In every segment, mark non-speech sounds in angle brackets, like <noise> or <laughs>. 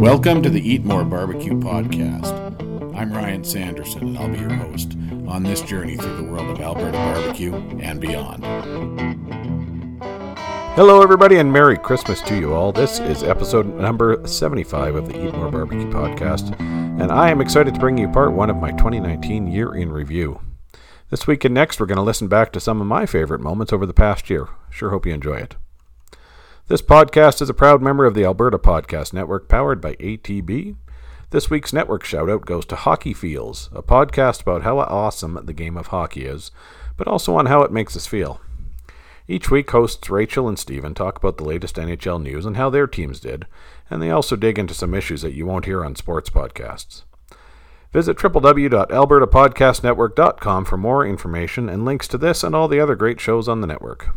Welcome to the Eat More Barbecue Podcast. I'm Ryan Sanderson, and I'll be your host on this journey through the world of Alberta barbecue and beyond. Hello, everybody, and Merry Christmas to you all. This is episode number 75 of the Eat More Barbecue Podcast, and I am excited to bring you part one of my 2019 year in review. This week and next, we're going to listen back to some of my favorite moments over the past year. Sure hope you enjoy it. This podcast is a proud member of the Alberta Podcast Network, powered by ATB. This week's network shoutout goes to Hockey Feels, a podcast about how awesome the game of hockey is, but also on how it makes us feel. Each week, hosts Rachel and Steven talk about the latest NHL news and how their teams did, and they also dig into some issues that you won't hear on sports podcasts. Visit www.albertapodcastnetwork.com for more information and links to this and all the other great shows on the network.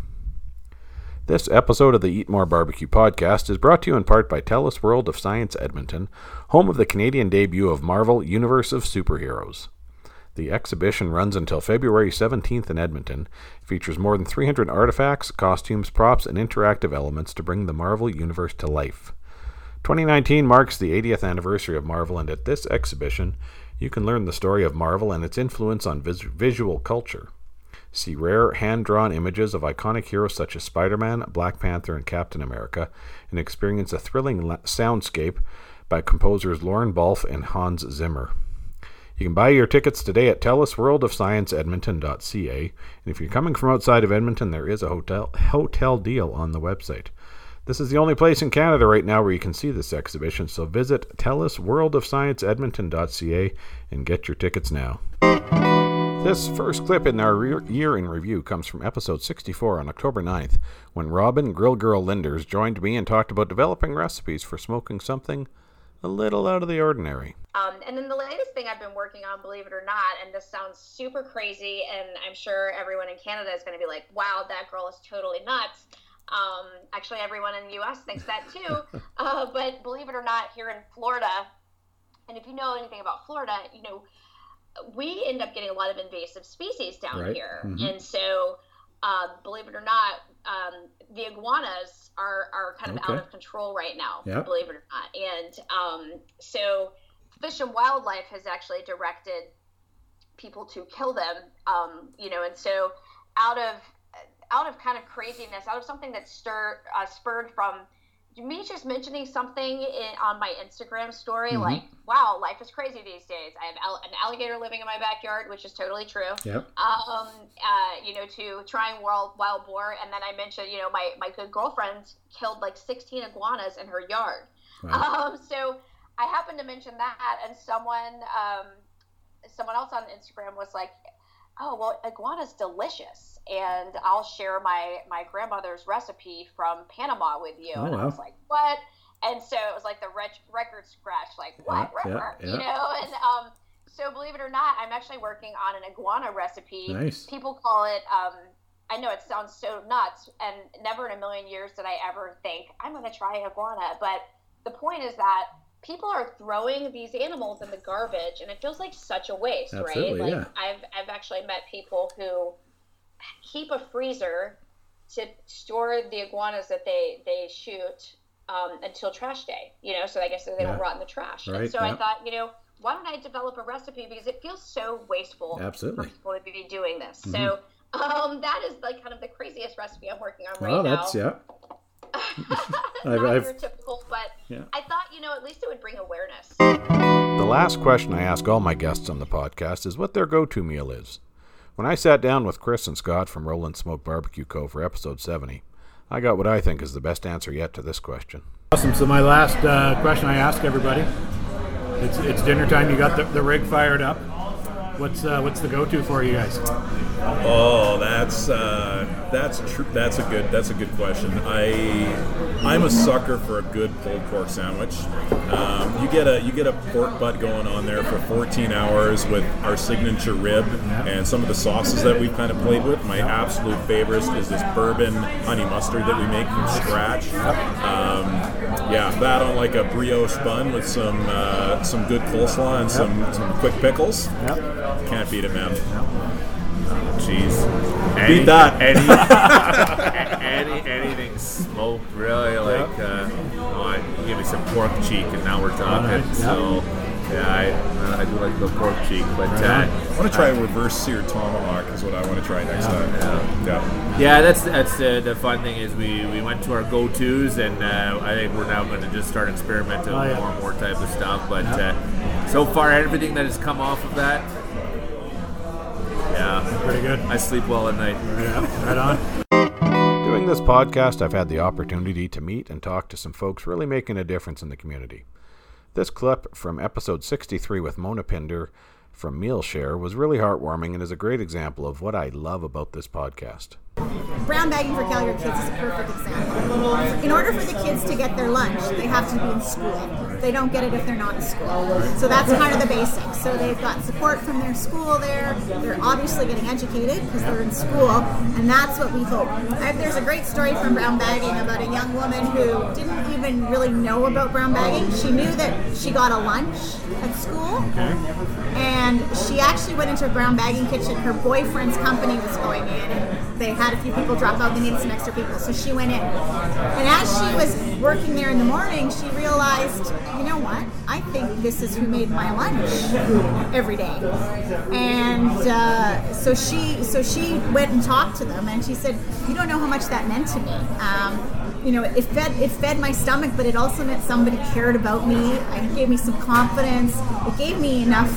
This episode of the Eat More Barbecue podcast is brought to you in part by TELUS World of Science Edmonton, home of the Canadian debut of Marvel Universe of Superheroes. The exhibition runs until February 17th in Edmonton, features more than 300 artifacts, costumes, props, and interactive elements to bring the Marvel Universe to life. 2019 marks the 80th anniversary of Marvel, and at this exhibition, you can learn the story of Marvel and its influence on vis- visual culture. See rare hand drawn images of iconic heroes such as Spider Man, Black Panther, and Captain America, and experience a thrilling la- soundscape by composers Lorne Balfe and Hans Zimmer. You can buy your tickets today at telusworldofscienceedmonton.ca, and if you're coming from outside of Edmonton, there is a hotel hotel deal on the website. This is the only place in Canada right now where you can see this exhibition, so visit telusworldofscienceedmonton.ca and get your tickets now. This first clip in our re- year in review comes from episode 64 on October 9th, when Robyn Grill Girl Lindars joined me and talked about developing recipes for smoking something a little out of the ordinary. Um, and then the latest thing I've been working on, believe it or not, and this sounds super crazy, and I'm sure everyone in Canada is going to be like, wow, that girl is totally nuts. Um, actually, everyone in the US thinks that too. <laughs> uh, but believe it or not, here in Florida, and if you know anything about Florida, you know, we end up getting a lot of invasive species down Right. here. Mhm. And so, uh, believe it or not, um, the iguanas are, are kind of Okay. out of control right now, Yep. believe it or not. And um, so, Fish and Wildlife has actually directed people to kill them. Um, you know, and so out of out of kind of craziness, out of something that stirred uh, spurred from me just mentioning something in, on my Instagram story, Mhm. like, "Wow, life is crazy these days." I have al- an alligator living in my backyard, which is totally true Yep. um, uh, you know, to trying wild wild boar, and then I mentioned, you know, my my good girlfriend killed like 16 iguanas in her yard. Um, so I happened to mention that, and someone um, someone else on Instagram was like, "Oh, well, iguana's delicious." And I'll share my my grandmother's recipe from Panama with you. Oh, and I was like, "What?" And so it was like the rec- record scratch, like what, Yeah, yeah, yeah. you know? And um, so believe it or not, I'm actually working on an iguana recipe. Nice. People call it. Um, I know it sounds so nuts, and never in a million years did I ever think I'm going to try iguana. But the point is that people are throwing these animals in the garbage, and it feels like such a waste, Absolutely, right? Like yeah. I've actually met people who keep a freezer to store the iguanas that they they shoot um, until trash day. You know, so I guess so they Yeah. don't rot in the trash. Right, and so yeah. I thought, you know, why don't I develop a recipe because it feels so wasteful Absolutely. for people to be doing this. Mhm. So um, that is like kind of the craziest recipe I'm working on right Well, now. that's, yeah. Not I've- I've- your typical, but Yeah. I thought, you know, at least it would bring awareness. The last question I ask all my guests on the podcast is what their go to meal is. When I sat down with Chris and Scott from Rollin' Smoke Barbecue Co. for episode 70, I got what I think is the best answer yet to this question. Awesome. So my last uh, question I ask everybody: It's it's dinner time. You got the, the rig fired up. What's uh, what's the go-to for you guys? Oh, that's uh, that's true. That's a good that's a good question. I I'm a sucker for a good pulled pork sandwich. Um, you get a you get a pork butt going on there for 14 hours with our signature rib and some of the sauces that we've kind of played with. My absolute favorite is this bourbon honey mustard that we make from scratch. Um, yeah, that on like a brioche bun with some uh, some good coleslaw and some some quick pickles. Yep. Can't beat it, man. Jeez. Beat that. <laughs> Any, any, <laughs> anything smoked, really. Like, uh, on, you give me some pork cheek, and now we're talking. Alright, So, yeah, I, I do like the pork cheek, but Right uh. I want to try a reverse sear tomahawk. Is what I want to try next time. Yeah. Yeah, that's that's uh, the fun thing is we, we went to our go tos and uh, I think we're now going to just start experimenting Oh, yeah. more and more type of stuff. But Yeah. uh, so far, everything that has come off of that, yeah, Pretty good. I sleep well at night. Yeah, right on. <laughs> Doing this podcast, I've had the opportunity to meet and talk to some folks really making a difference in the community. This clip from episode 63 with Mona Pinder from Mealshare was really heartwarming and is a great example of what I love about this podcast. Brown bagging for Calgary kids is a perfect example. In order for the kids to get their lunch, they have to be in school. They don't get it if they're not in school. So that's kind of the basics. So they've got support from their school there. They're obviously getting educated because they're in school, and that's what we hope. There's a great story from brown bagging about a young woman who didn't even really know about brown bagging. She knew that she got a lunch at school, and she actually went into a brown bagging kitchen. Her boyfriend's company was going in, they had a few people drop out. They needed some extra people, so she went in. And as she was working there in the morning, she realized, you know what? I think this is who made my lunch every day. And uh, so she, so she went and talked to them, and she said, "You don't know how much that meant to me." Um, you know, it fed it fed my stomach, but it also meant somebody cared about me. It gave me some confidence. It gave me enough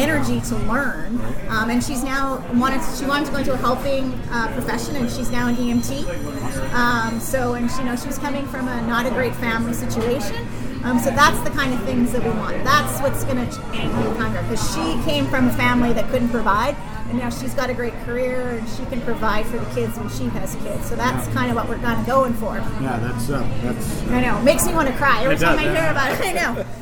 energy to learn. Um, and she's now wanted she wanted to go into a helping uh, profession, and she's now an EMT. Um, so, and she, you know, she was coming from a not a great family situation. Um, so that's the kind of things that we want. That's what's going to change Hunger because she came from a family that couldn't provide, and now she's got a great career and she can provide for the kids when she has kids. So that's kind of what we're kind of going for. Yeah, that's uh, that's I know, makes me want to cry every time does, I yeah. hear about it. <laughs> I know.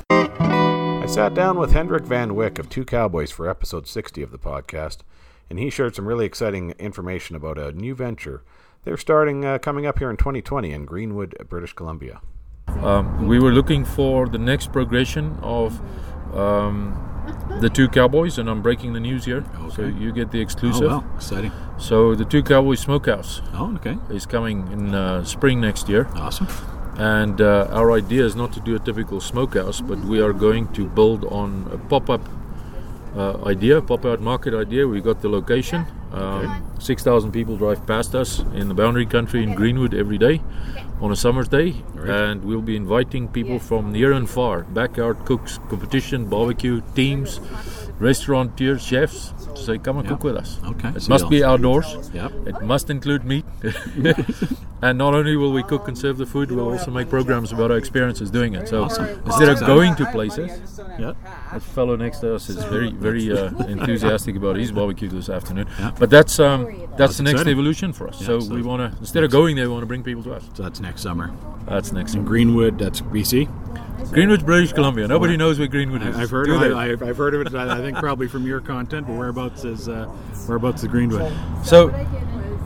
I sat down with Hendryk Van Wyk of Two Cowboys for episode 60 of the podcast, and he shared some really exciting information about a new venture they're starting uh, coming up here in 2020 in Greenwood, British Columbia. Um, we were looking for the next progression of um, the two cowboys, and I'm breaking the news here, so you get the oh exclusive. well, exciting. So the two cowboys smokehouse Oh, okay, is coming in uh, spring next year, awesome. And uh, our idea is not to do a typical smokehouse, but we are going to build on a pop-up uh, idea, pop-out market idea. We got the location. Um, Six thousand people drive past us in the boundary country in Greenwood every day on a summer's day, and we'll be inviting people from near and far, backyard cooks, competition, barbecue teams, restaurateurs, chefs. to Say, come and Yeah. cook with us. Okay, It must you'll- be outdoors. Yep. It must include meat. <laughs> and not only will we cook and serve the food, we'll also make programs about our experiences doing it. So instead of going to places, Yeah, that fellow next to us is very, very uh, <laughs> enthusiastic about his barbecue this afternoon. Yeah. But that's um, that's the next exciting. evolution for us. Yeah, so so we want to instead of going there, we want to bring people to us. so that's next summer. That's next. In Greenwood, that's BC. Greenwood, British Columbia. Nobody knows where Greenwood is. I, I've heard. Do they? I, I've, I've heard of it. I, I think probably from your content. But whereabouts is uh, whereabouts is Greenwood? So,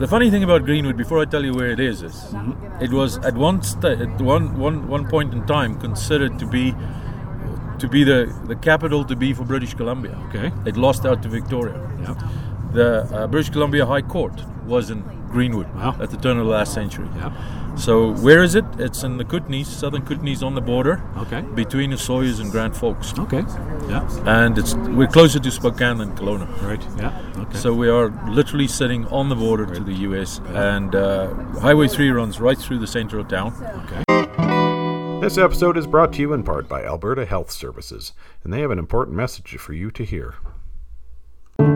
the funny thing about Greenwood, before I tell you where it is, is Mm-hmm. it was at one sta- at one, one, one point in time considered to be to be the, the capital to be for British Columbia. Okay. It lost out to Victoria. Yep. The uh, British Columbia High Court was in Greenwood Wow. at the turn of the last century. Yep. So where is it? It's in the Kootenays, southern Kootenays, on the border Okay. between Osoyoos and Grand Forks, Okay. Yeah. and it's we're closer to Spokane than Kelowna. Right. Yeah. Okay. So we are literally sitting on the border to the US, and uh, Highway 3 runs right through the center of town. okay. This episode is brought to you in part by Alberta Health Services, and they have an important message for you to hear.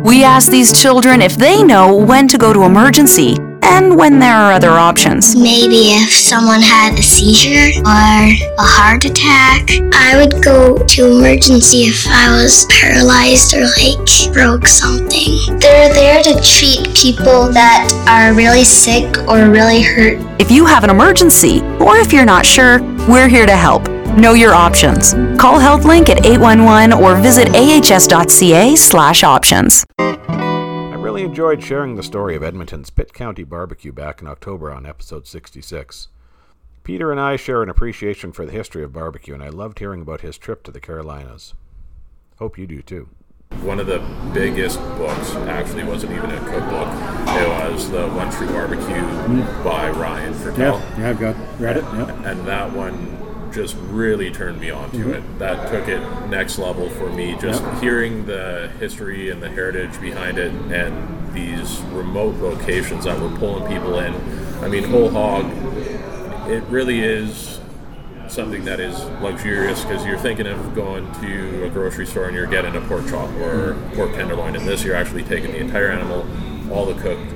We ask these children if they know when to go to emergency and when there are other options. Maybe if someone had a seizure or a heart attack, I would go to emergency if I was paralyzed or like broke something. They're there to treat people that are really sick or really hurt. If you have an emergency or if you're not sure, we're here to help. Know your options. Call HealthLink at 811 or visit ahs.ca/options. I really enjoyed sharing the story of Edmonton's Pitt County barbecue back in October on episode 66. Peter and I share an appreciation for the history of barbecue, and I loved hearing about his trip to the Carolinas. Hope you do too. One of the biggest books actually wasn't even a cookbook. It was the One True Barbecue mm. by Rien Fertel. Yeah. Yeah. I've got read it. Yeah. And that one just really turned me on to Mhm. it. That took it next level for me. Just Yep. hearing the history and the heritage behind it, and these remote locations that were pulling people in. I mean, whole hog. It really is something that is luxurious because you're thinking of going to a grocery store and you're getting a pork chop or pork tenderloin, and this you're actually taking the entire animal, all the cooked,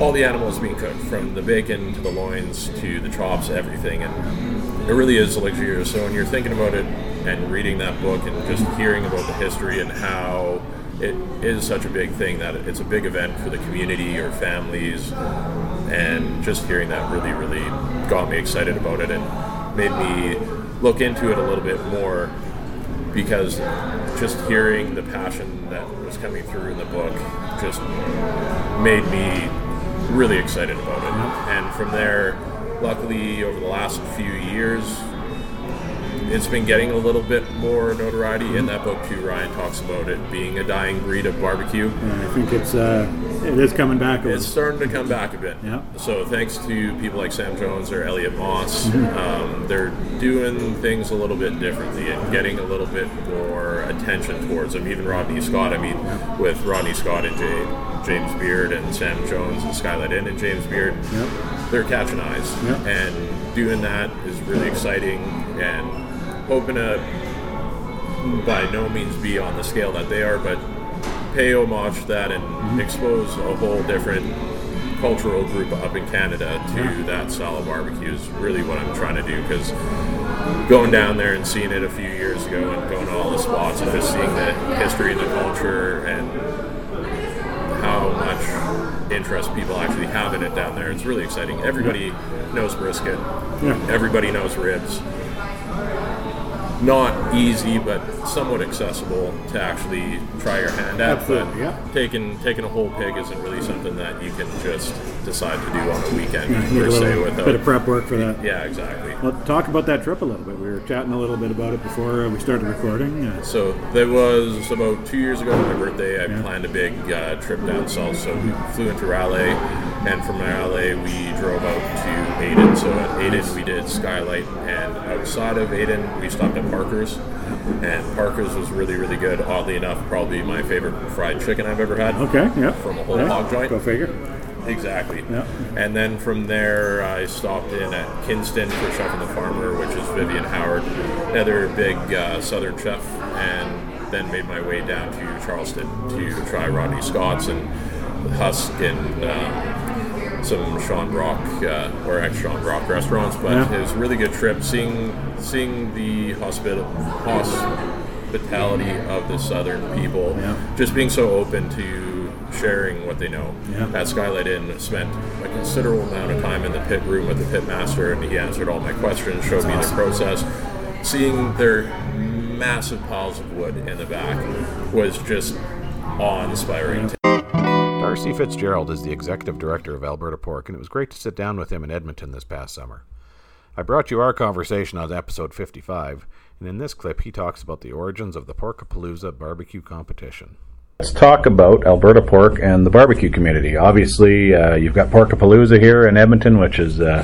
all the animals being cooked, from the bacon to the loins to the chops, everything, and it really is a luxurious. So when you're thinking about it and reading that book and just hearing about the history and how it is such a big thing that it's a big event for the community or families, and just hearing that really, really got me excited about it and made me look into it a little bit more because just hearing the passion that was coming through in the book just made me really excited about it. And from there, luckily, over the last few years, it's been getting a little bit more notoriety. In that book, too, Ryan talks about it being a dying breed of barbecue. I think it's uh, it is coming back. a It's starting to come back a bit. Yeah. So thanks to people like Sam Jones or Elliott Moss, Mhm. um, they're doing things a little bit differently and getting a little bit more attention towards them. Even Rodney Scott. I mean, with Rodney Scott and Jay, James Beard and Sam Jones and Skylight Inn and James Beard, Yep. They're catching eyes. Yep. And doing that is really exciting and hoping to by no means be on the scale that they are, but pay homage to that and Mm-hmm. expose a whole different cultural group up in Canada to Yeah. that style of barbecue is really what I'm trying to do because going down there and seeing it a few years ago and going to all the spots and just seeing the history and the culture and how much interest people actually have in it down there. It's really exciting. Everybody knows brisket. Yeah. Everybody knows ribs. Not easy, but somewhat accessible to actually try your hand at. Absolutely, but yeah. taking taking a whole pig isn't really something that you can just decide to do on a weekend Yeah, per a se little without bit of prep work for that. Yeah, exactly. Well, talk about that trip a little bit. We were chatting a little bit about it before uh, we started recording. Uh, So that was about two years ago on my birthday. I planned a big uh, trip down south. So we flew into Raleigh, and from Raleigh we drove out to Ayden. So at Ayden we did Skylight, and outside of Ayden we stopped at Parker's, and Parker's was really really good. Oddly enough, probably my favorite fried chicken I've ever had. okay, yeah. From a whole Yeah, hog joint. Go figure. Exactly. Yeah. And then from there, I stopped in at Kinston for Chef and the Farmer, which is Vivian Howard, another big uh, Southern chef, and then made my way down to Charleston to try Rodney Scott's and Husk and um, some Sean Brock, uh, or ex Sean Brock restaurants. But Yeah. it was a really good trip seeing seeing the hospital hospitality of the Southern people, just being so open to sharing what they know. Yeah. At Skylight Inn, spent a considerable amount of time in the pit room with the pit master, and he answered all my questions, showed me the process. Seeing their massive piles of wood in the back was just awe-inspiring. Darcy Fitzgerald is the executive director of Alberta Pork, and it was great to sit down with him in Edmonton this past summer. I brought you our conversation on episode 55, and in this clip, he talks about the origins of the Porkapalooza barbecue competition. Let's talk about Alberta pork and the barbecue community. Obviously, uh, you've got Porkapalooza here in Edmonton, which is uh,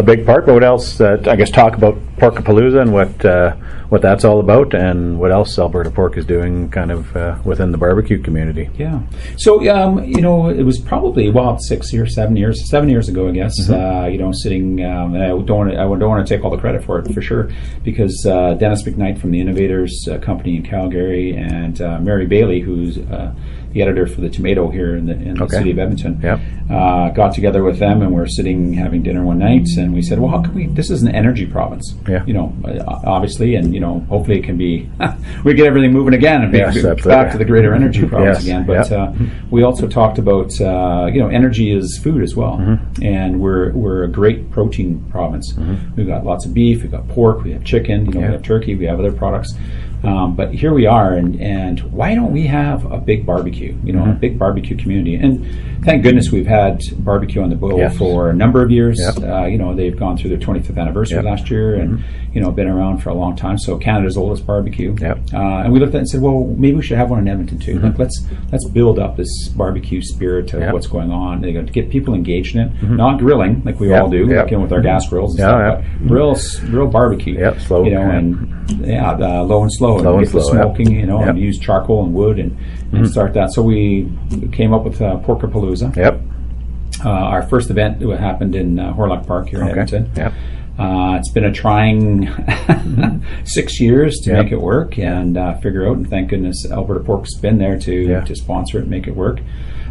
a big part. But what else? Uh, I guess talk about Porkapalooza and what uh, what that's all about, and what else Alberta Pork is doing, kind of uh, within the barbecue community. Yeah. So, um, you know, it was probably well six years, seven years, seven years ago, I guess. Uh, you know, sitting. Um, and I don't. Want to, I don't want to take all the credit for it for sure, because uh, Dennis McKnight from the Innovators uh, Company in Calgary and uh, Mary Bailey, who's uh, the editor for the Tomato here in the, in the Okay. city of Edmonton, Yep. uh, got together with them and we're sitting having dinner one night, and we said, "Well, how can we? This is an energy province, Yeah. you know, uh, obviously, and you know, hopefully it can be <laughs> we get everything moving again and Yes, back to the greater energy <laughs> province Yes, again." But yep. uh, we also talked about uh, you know, energy is food as well, Mm-hmm. and we're we're a great protein province. We've got lots of beef, we've got pork, we have chicken, you know, Yeah. we have turkey, we have other products. Um, but here we are, and, and why don't we have a big barbecue? You know, a big barbecue community. And thank goodness we've had barbecue on the Bow Yes. for a number of years. Yep. Uh, you know, they've gone through their 25th anniversary Yep. last year, and you know, been around for a long time. So Canada's oldest barbecue. Yep. Uh, and we looked at it and said, well, maybe we should have one in Edmonton too. Mhm. Like, let's let's build up this barbecue spirit of what's going on. They got to get people engaged in it, Mhm. not grilling like we all do, like, you know, with our gas grills. And Yeah, stuff, but real, real barbecue. Yep, slow, You know, and yeah, uh, low and slow, Low and and get the slow, yep. smoking. You know, and use charcoal and wood and, and Mhm. start that. So we came up with uh, Porkapalooza. Yep. Uh, our first event happened in uh, Hawrelak Park here in Okay. Edmonton. Yep. Uh, it's been a trying <laughs> six years to Yep. make it work and uh, figure out. And thank goodness Alberta Pork's been there to to sponsor it and make it work.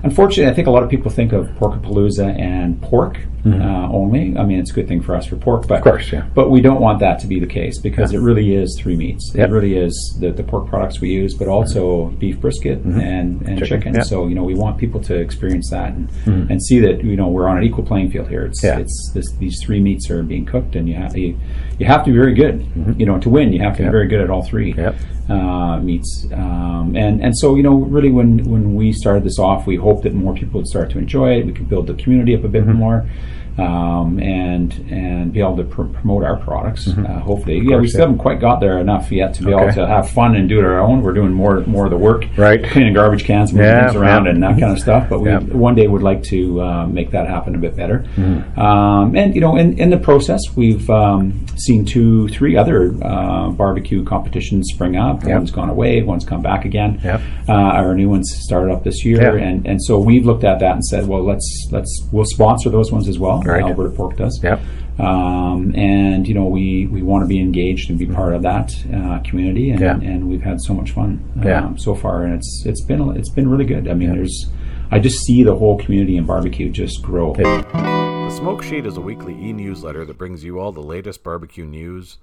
Unfortunately, I think a lot of people think of Porkapalooza and pork Mhm. uh, only. I mean, it's a good thing for us for pork, but Of course, yeah. but we don't want that to be the case because Yeah. it really is three meats. Yep. It really is the, the pork products we use, but also beef brisket Mhm. and, and Chicken, chicken. yeah. So you know, we want people to experience that and, Mhm. and see that you know we're on an equal playing field here. It's Yeah. it's this, these three meats are being cooked, and you have you, you have to be very good. You know, to win, you have to Yep. be very good at all three Yep. uh, meats. Um, and and so you know, really, when when we started this off, we hoped that more people would start to enjoy it. We could build the community up a bit Mm-hmm. more. Um, and and be able to pr- promote our products. Mhm. Uh, hopefully, Of yeah, we course, still yeah. haven't quite got there enough yet to be able to have fun and do it our own. We're doing more more of the work, Right. Cleaning garbage cans, moving Yeah, things around, and that kind of stuff. But we one day would like to uh, make that happen a bit better. Mhm. Um, and you know, in, in the process, we've um, seen two, three other uh, barbecue competitions spring up. Yep. One's gone away, one's come back again. Yep. Uh, our new ones started up this year, Yeah. and, and so we've looked at that and said, well, let's let's we'll sponsor those ones as well. Right. Alberta Pork does. Yep. Um, and you know, we, we want to be engaged and be part of that uh, community, and, Yeah. and we've had so much fun Yeah. um, so far, and it's it's been it's been really good. I mean, there's I just see the whole community in barbecue just grow. The Smoke Sheet is a weekly e newsletter that brings you all the latest barbecue news.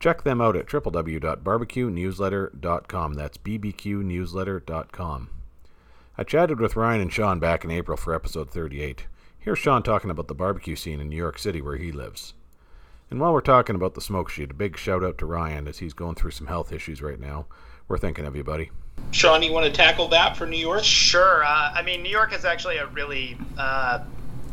Check them out at www.barbecuenewsletter.com. That's bbqnewsletter.com. I chatted with Ryan and Sean back in April for episode 38. Here's Sean talking about the barbecue scene in New York City where he lives. And while we're talking about the Smoke Sheet, a big shout out to Ryan as he's going through some health issues right now. We're thinking of you, buddy. Sean, you want to tackle that for New York? Sure. Uh, I mean, New York is actually a really, uh,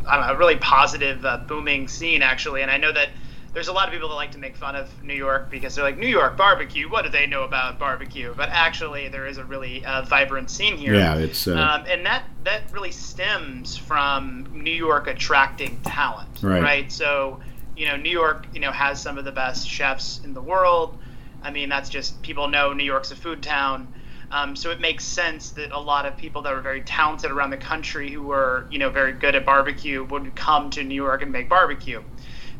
I don't know, a really positive, uh, booming scene, actually. And I know that there's a lot of people that like to make fun of New York because they're like, New York barbecue. What do they know about barbecue? But actually, there is a really uh, vibrant scene here. Yeah, it's, uh, um, and that that really stems from New York attracting talent, Right. So, you know, New York, you know, has some of the best chefs in the world. I mean, that's just people know New York's a food town. Um, so it makes sense that a lot of people that are very talented around the country who were, you know, very good at barbecue would come to New York and make barbecue.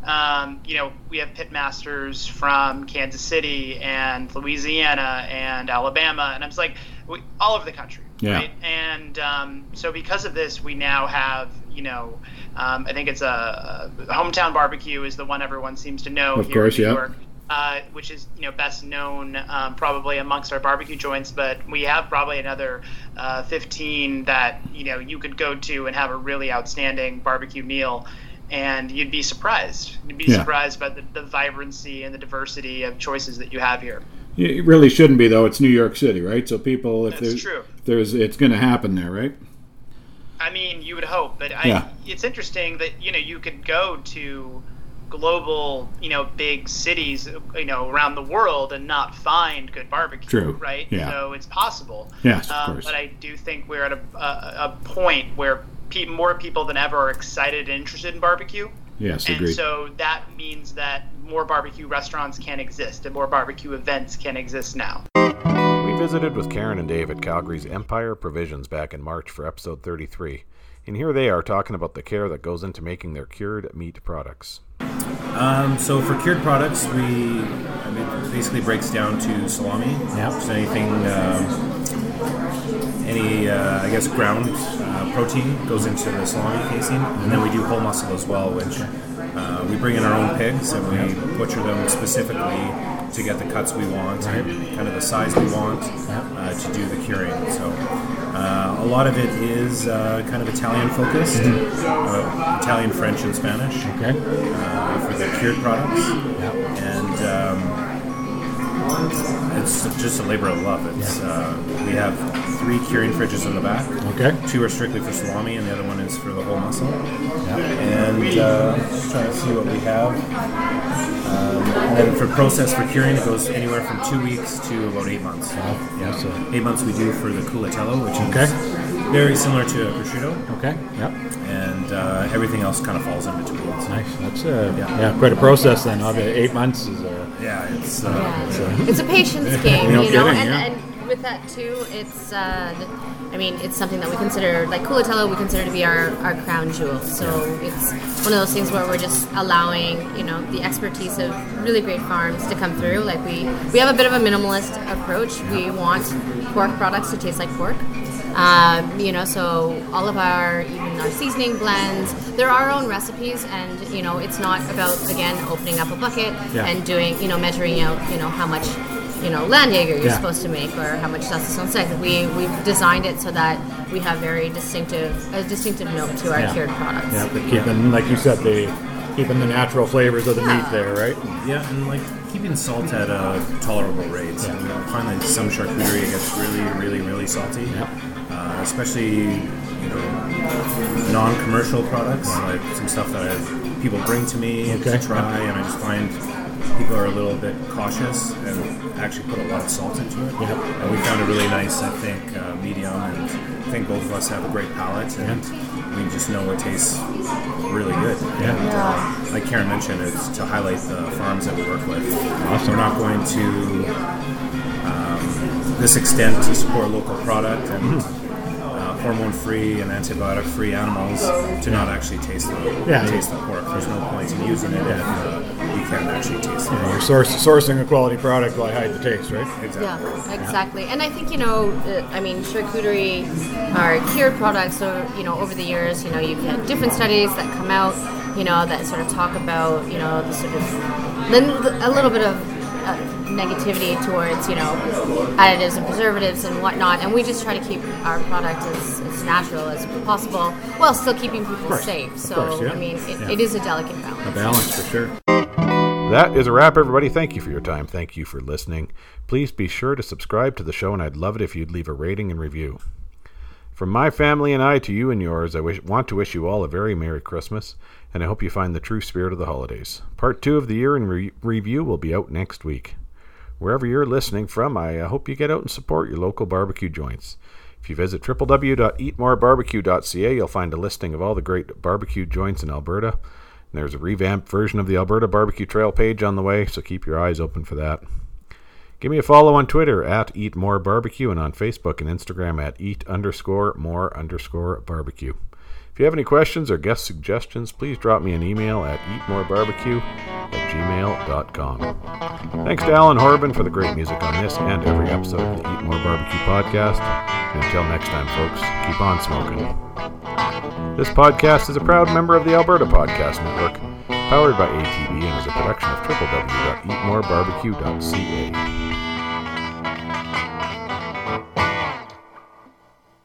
Um, you know, we have pitmasters from Kansas City and Louisiana and Alabama, and I'm just like, we, all over the country, Yeah. right? And um, so because of this, we now have, you know, um, I think it's a, a hometown barbecue is the one everyone seems to know Of here course, in New yeah. York uh, which is you know best known um, probably amongst our barbecue joints. But we have probably another uh, 15 that you know you could go to and have a really outstanding barbecue meal, and you'd be surprised. You'd be Yeah. surprised by the, the vibrancy and the diversity of choices that you have here. It really shouldn't be though. It's New York City, right? So people, if That's there's, true. there's, it's going to happen there, right? I mean, you would hope, but I, Yeah. it's interesting that you know you could go to global, you know, big cities, you know, around the world and not find good barbecue. True. Right. Yeah. So it's possible. Yes, um. But I do think we're at a, a, a point where pe- more people than ever are excited and interested in barbecue. Yes, and agreed. so that means that more barbecue restaurants can exist and more barbecue events can exist now. We visited with Karen and Dave at Calgary's Empire Provisions back in March for episode 33, and here they are talking about the care that goes into making their cured meat products. Um, so for cured products, we I mean, basically breaks down to salami. Yeah. Just anything, um, any uh, I guess ground uh, protein goes into the salami casing, and then we do whole muscle as well, which uh, we bring in our own pigs and we butcher them specifically to get the cuts we want and kind of the size we want uh, to do the curing. So uh, a lot of it is uh, kind of Italian focused, uh, Italian, French, and Spanish Okay. for the cured products. And it's just a labor of love. It's uh, we have three curing fridges in the back. Okay. Two are strictly for salami, and the other one is for the whole muscle. Yeah. And uh, just trying to see what we have. Um, and then for process for curing, it goes anywhere from two weeks to about eight months. Yeah. So- Eight months we do for the culatello, which Okay. is very similar to a prosciutto. Okay. Yep. And uh, everything else kind of falls in between. Nice. That's uh, yeah. quite a process then. Obviously, eight months is uh, yeah. It's uh, Yeah. it's, uh, It's a patience <laughs> game, No you know, kidding, and, yeah. and with that too, it's. Uh, I mean, it's something that we consider, like Culatello, we consider to be our, our crown jewel. So it's one of those things where we're just allowing, you know, the expertise of really great farms to come through. Like we, we have a bit of a minimalist approach. We want pork products to taste like pork. Um, you know, so all of our even our seasoning blends, they're our own recipes, and you know, it's not about again opening up a bucket Yeah. and doing, you know, measuring out, you know, how much, you know, Landjaeger you're Yeah. supposed to make or how much sauce on site. We we've designed it so that we have very distinctive a distinctive note to our Yeah. cured products. yeah, but keeping like you said, the keeping the natural flavors of the meat there, right? Yeah, and like keeping salt at a tolerable rate. Yeah. You know, I find that some charcuterie gets really, really, really salty. Uh, especially you know non-commercial products, like some stuff that I, people bring to me Okay. to try, and I just find people are a little bit cautious and actually put a lot of salt into it. Yeah. And we found a really nice, I think, uh, medium, and I think both of us have a great palate, and we just know it tastes really good. Yeah. And, uh, like Karen mentioned, it's to highlight the farms that we work with. Awesome. We're not going to um, this extent to support local product and uh, hormone-free and antibiotic-free animals to not actually taste the Yeah. taste the pork. There's no point in using it if uh, you can't actually taste it. You know, you're source, sourcing a quality product while hide the taste, right? Yeah, exactly. And I think you know, uh, I mean, charcuterie are cured products. So you know, over the years, you know, you've had different studies that come out, you know, that sort of talk about, you know, the sort of then a little bit of uh, negativity towards, you know, additives and preservatives and whatnot. And we just try to keep our product as, as natural as possible, while still keeping people course, safe. of So course, yeah. I mean, it, Yeah. it is a delicate balance. A balance for sure. That is a wrap, everybody. Thank you for your time. Thank you for listening. Please be sure to subscribe to the show, and I'd love it if you'd leave a rating and review. From my family and I to you and yours, I wish, want to wish you all a very Merry Christmas, and I hope you find the true spirit of the holidays. Part two of the year in re- review will be out next week. Wherever you're listening from, I uh, hope you get out and support your local barbecue joints. If you visit www.eatmorebarbecue.ca, you'll find a listing of all the great barbecue joints in Alberta. And there's a revamped version of the Alberta Barbecue Trail page on the way, so keep your eyes open for that. Give me a follow on Twitter at Eat More Barbecue and on Facebook and Instagram at Eat underscore More underscore Barbecue. If you have any questions or guest suggestions, please drop me an email at eatmorebarbecue at gmail.com. Thanks to Alan Horban for the great music on this and every episode of the Eat More Barbecue podcast. And until next time, folks, keep on smoking. This podcast is a proud member of the Alberta Podcast Network, powered by ATB and is a production of www.eatmorebarbecue.ca.